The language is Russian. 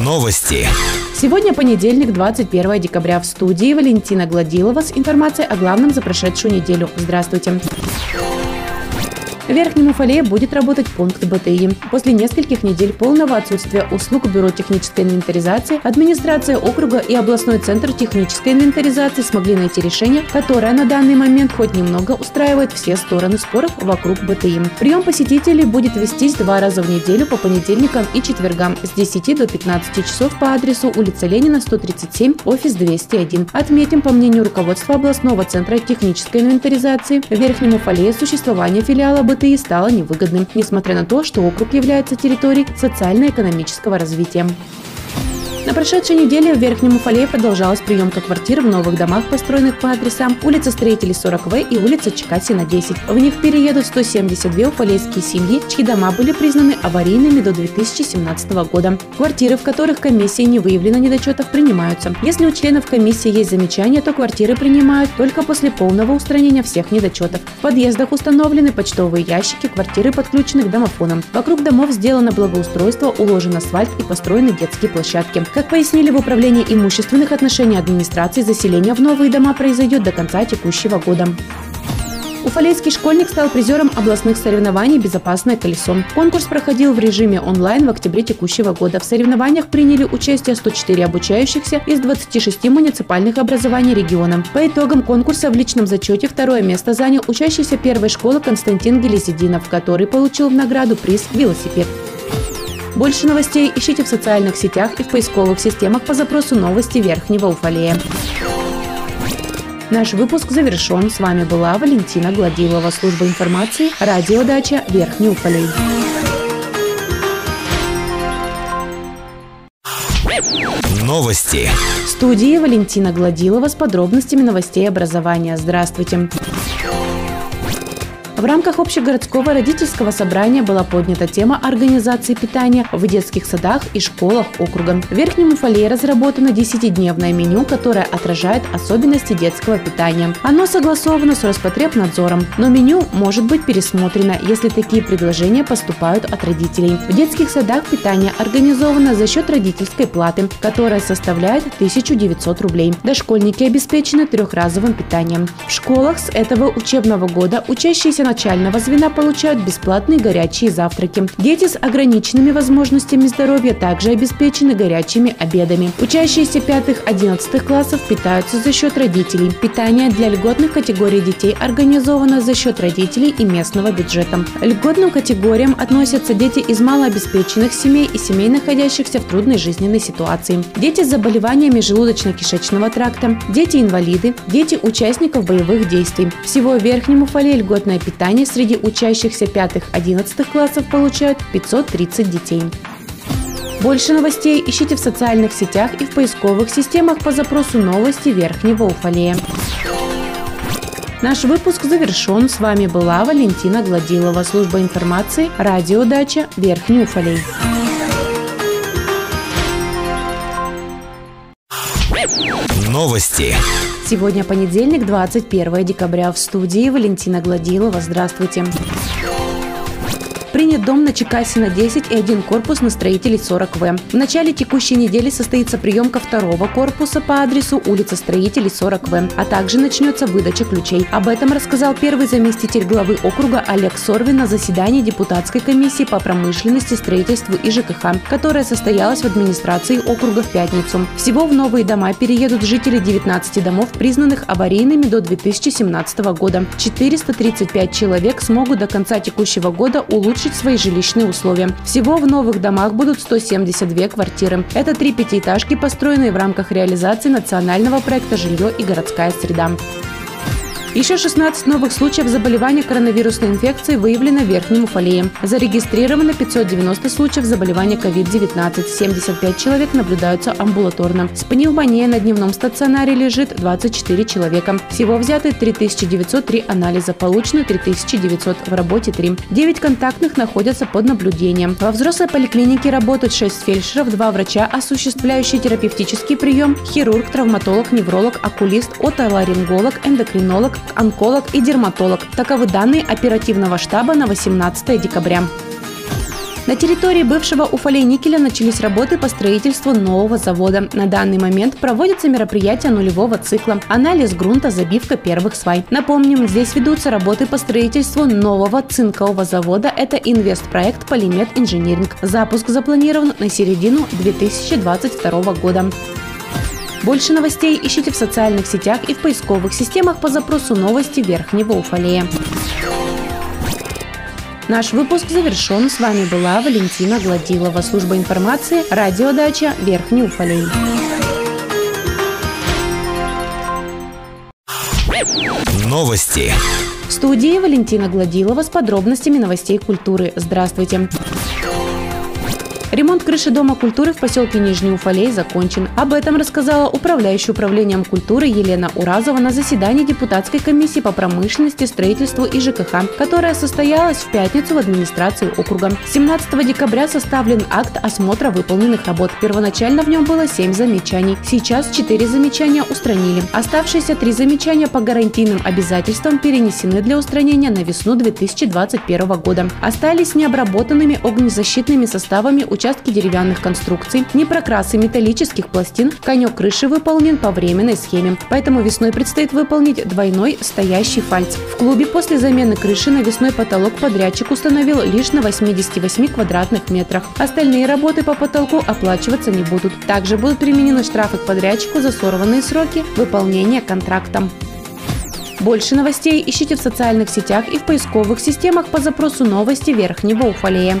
Новости. Сегодня понедельник, 21 декабря. В студии Валентина Гладилова с информацией о главном за прошедшую неделю. Здравствуйте. В Верхнем Уфале будет работать пункт БТИ. После нескольких недель полного отсутствия услуг Бюро технической инвентаризации, администрация округа и областной центр технической инвентаризации смогли найти решение, которое на данный момент хоть немного устраивает все стороны споров вокруг БТИ. Прием посетителей будет вестись два раза в неделю по понедельникам и четвергам с 10 до 15 часов по адресу улица Ленина, 137, офис 201. Отметим, по мнению руководства областного центра технической инвентаризации, в Верхнем Уфале существование филиала БТИ стало невыгодным, несмотря на то, что округ является территорией социально-экономического развития. На прошедшей неделе в Верхнем Уфале продолжалась приемка квартир в новых домах, построенных по адресам улица Строителей 40В и улица Чекасина 10. В них переедут 172 уфалейские семьи, чьи дома были признаны аварийными до 2017 года. Квартиры, в которых комиссии не выявлено недочетов, принимаются. Если у членов комиссии есть замечания, то квартиры принимают только после полного устранения всех недочетов. В подъездах установлены почтовые ящики, квартиры подключены к домофонам. Вокруг домов сделано благоустройство, уложен асфальт и построены детские площадки. Как пояснили в Управлении имущественных отношений администрации, заселение в новые дома произойдет до конца текущего года. Уфалейский школьник стал призером областных соревнований «Безопасное колесо». Конкурс проходил в режиме онлайн в октябре текущего года. В соревнованиях приняли участие 104 обучающихся из 26 муниципальных образований региона. По итогам конкурса в личном зачете второе место занял учащийся первой школы Константин Гелезидинов, который получил в награду приз «Велосипед». Больше новостей ищите в социальных сетях и в поисковых системах по запросу «Новости Верхнего Уфалея». Наш выпуск завершен. С вами была Валентина Гладилова, служба информации, радиодача Верхний Уфалей. Новости. В студии Валентина Гладилова с подробностями новостей образования. Здравствуйте. В рамках общегородского родительского собрания была поднята тема организации питания в детских садах и школах округа. В Верхнем Уфале разработано 10-дневное меню, которое отражает особенности детского питания. Оно согласовано с Роспотребнадзором, но меню может быть пересмотрено, если такие предложения поступают от родителей. В детских садах питание организовано за счет родительской платы, которая составляет 1900 рублей. Дошкольники обеспечены трехразовым питанием. В школах с этого учебного года учащиеся начального звена получают бесплатные горячие завтраки. Дети с ограниченными возможностями здоровья также обеспечены горячими обедами. Учащиеся 5-11 классов питаются за счет родителей. Питание для льготных категорий детей организовано за счет родителей и местного бюджета. Льготным категориям относятся дети из малообеспеченных семей и семей, находящихся в трудной жизненной ситуации. Дети с заболеваниями желудочно-кишечного тракта, дети-инвалиды, дети участников боевых действий. Всего в Верхнем Уфале льготное питание питания среди учащихся 5-11 классов получают 530 детей. Больше новостей ищите в социальных сетях и в поисковых системах по запросу «Новости Верхнего Уфалея». Наш выпуск завершен. С вами была Валентина Гладилова, служба информации, радиодача Верхний Уфалей. Новости. Сегодня понедельник, 21 декабря. В студии Валентина Гладилова. Здравствуйте принят дом на Чекасина 10 и один корпус на строителей 40В. В начале текущей недели состоится приемка второго корпуса по адресу улица Строителей 40В, а также начнется выдача ключей. Об этом рассказал первый заместитель главы округа Олег Сорвин на заседании депутатской комиссии по промышленности, строительству и ЖКХ, которая состоялась в администрации округа в пятницу. Всего в новые дома переедут жители 19 домов, признанных аварийными до 2017 года. 435 человек смогут до конца текущего года улучшить улучшить свои жилищные условия. Всего в новых домах будут 172 квартиры. Это три пятиэтажки, построенные в рамках реализации национального проекта «Жилье и городская среда». Еще 16 новых случаев заболевания коронавирусной инфекцией выявлено в Верхнем Уфалее. Зарегистрировано 590 случаев заболевания COVID-19. 75 человек наблюдаются амбулаторно. С пневмонией на дневном стационаре лежит 24 человека. Всего взяты 3903 анализа, получено 3900, в работе 3. 9 контактных находятся под наблюдением. Во взрослой поликлинике работают 6 фельдшеров, 2 врача, осуществляющие терапевтический прием, хирург, травматолог, невролог, окулист, отоларинголог, эндокринолог, онколог и дерматолог. Таковы данные оперативного штаба на 18 декабря. На территории бывшего Уфалей никеля начались работы по строительству нового завода. На данный момент проводятся мероприятия нулевого цикла, анализ грунта, забивка первых свай. Напомним, здесь ведутся работы по строительству нового цинкового завода. Это инвестпроект «Полимет Инжиниринг». Запуск запланирован на середину 2022 года. Больше новостей ищите в социальных сетях и в поисковых системах по запросу новости Верхнего Уфалея. Наш выпуск завершен. С вами была Валентина Гладилова, служба информации, радиодача Верхний Уфалей. Новости. В студии Валентина Гладилова с подробностями новостей культуры. Здравствуйте. Ремонт крыши Дома культуры в поселке Нижний Уфалей закончен. Об этом рассказала управляющая управлением культуры Елена Уразова на заседании депутатской комиссии по промышленности, строительству и ЖКХ, которая состоялась в пятницу в администрации округа. 17 декабря составлен акт осмотра выполненных работ. Первоначально в нем было 7 замечаний. Сейчас 4 замечания устранили. Оставшиеся 3 замечания по гарантийным обязательствам перенесены для устранения на весну 2021 года. Остались необработанными огнезащитными составами участки деревянных конструкций, непрокрасы металлических пластин, конек крыши выполнен по временной схеме. Поэтому весной предстоит выполнить двойной стоящий фальц. В клубе после замены крыши навесной потолок подрядчик установил лишь на 88 квадратных метрах. Остальные работы по потолку оплачиваться не будут. Также будут применены штрафы к подрядчику за сорванные сроки выполнения контракта. Больше новостей ищите в социальных сетях и в поисковых системах по запросу новости Верхнего Уфалея.